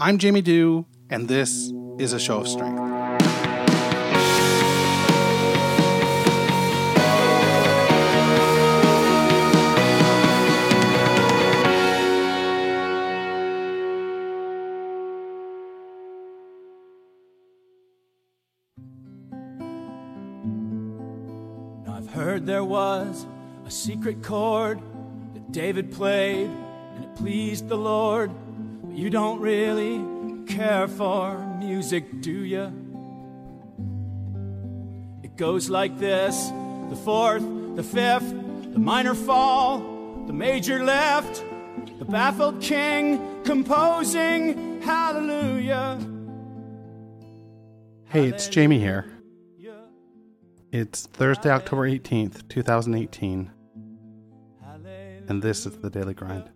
I'm Jamie Dew, and this is a show of strength. Now I've heard there was a secret chord that David played, and it pleased the Lord. You don't really care for music, do you? It goes like this the fourth, the fifth, the minor fall, the major lift, the baffled king composing hallelujah. Hey, it's Jamie here. It's Thursday, October 18th, 2018, and this is the Daily Grind.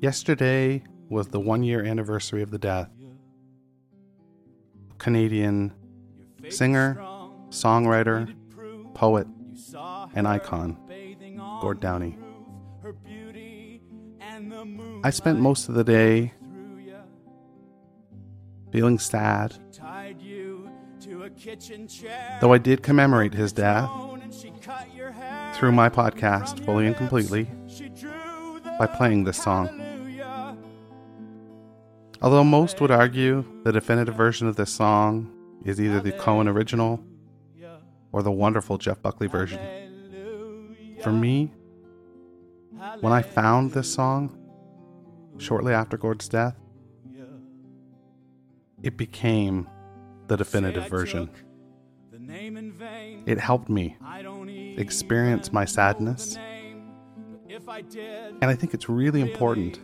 Yesterday was the one year anniversary of the death of Canadian singer, songwriter, poet, and icon, Gord Downie. I spent most of the day feeling sad, though I did commemorate his death through my podcast, fully and completely, by playing this song. Although most would argue the definitive version of this song is either the Cohen original or the wonderful Jeff Buckley version. For me, when I found this song shortly after Gord's death, it became the definitive version. It helped me experience my sadness. And I think it's really important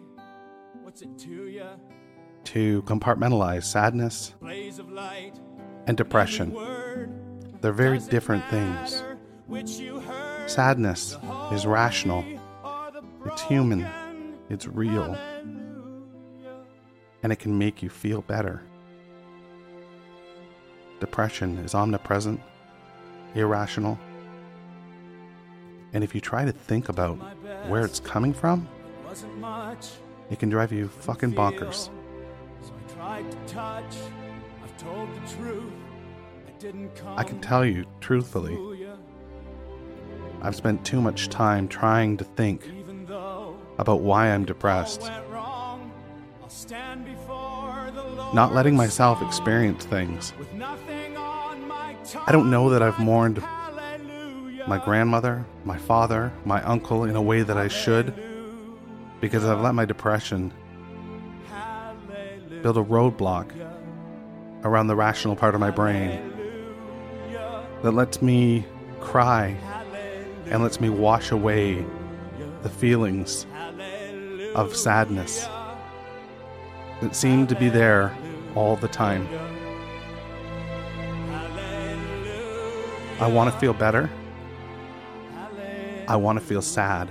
to compartmentalize sadness and depression. They're very different things. Sadness is rational, it's human, it's real, and it can make you feel better. Depression is omnipresent, irrational, and if you try to think about where it's coming from, it can drive you fucking bonkers. I can tell you truthfully, I've spent too much time trying to think about why I'm depressed, not letting myself experience things. I don't know that I've mourned my grandmother, my father, my uncle in a way that I should because I've let my depression build a roadblock around the rational part of my brain that lets me cry and lets me wash away the feelings of sadness that seem to be there all the time. I want to feel better. I want to feel sad.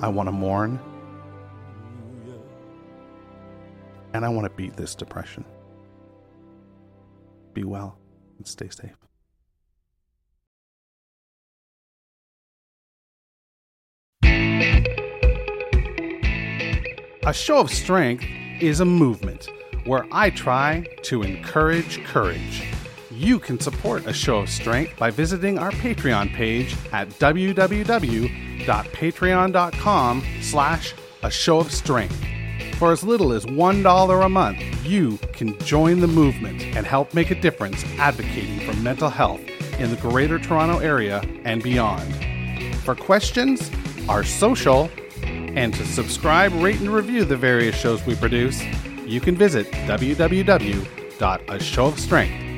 I want to mourn. And I want to beat this depression. Be well and stay safe. A show of strength is a movement where I try to encourage courage. You can support a show of strength by visiting our Patreon page at www.patreon.com slash a show of strength. For as little as $1 a month, you can join the movement and help make a difference advocating for mental health in the Greater Toronto Area and beyond. For questions, our social, and to subscribe, rate, and review the various shows we produce, you can visit www.ashowofstrength.com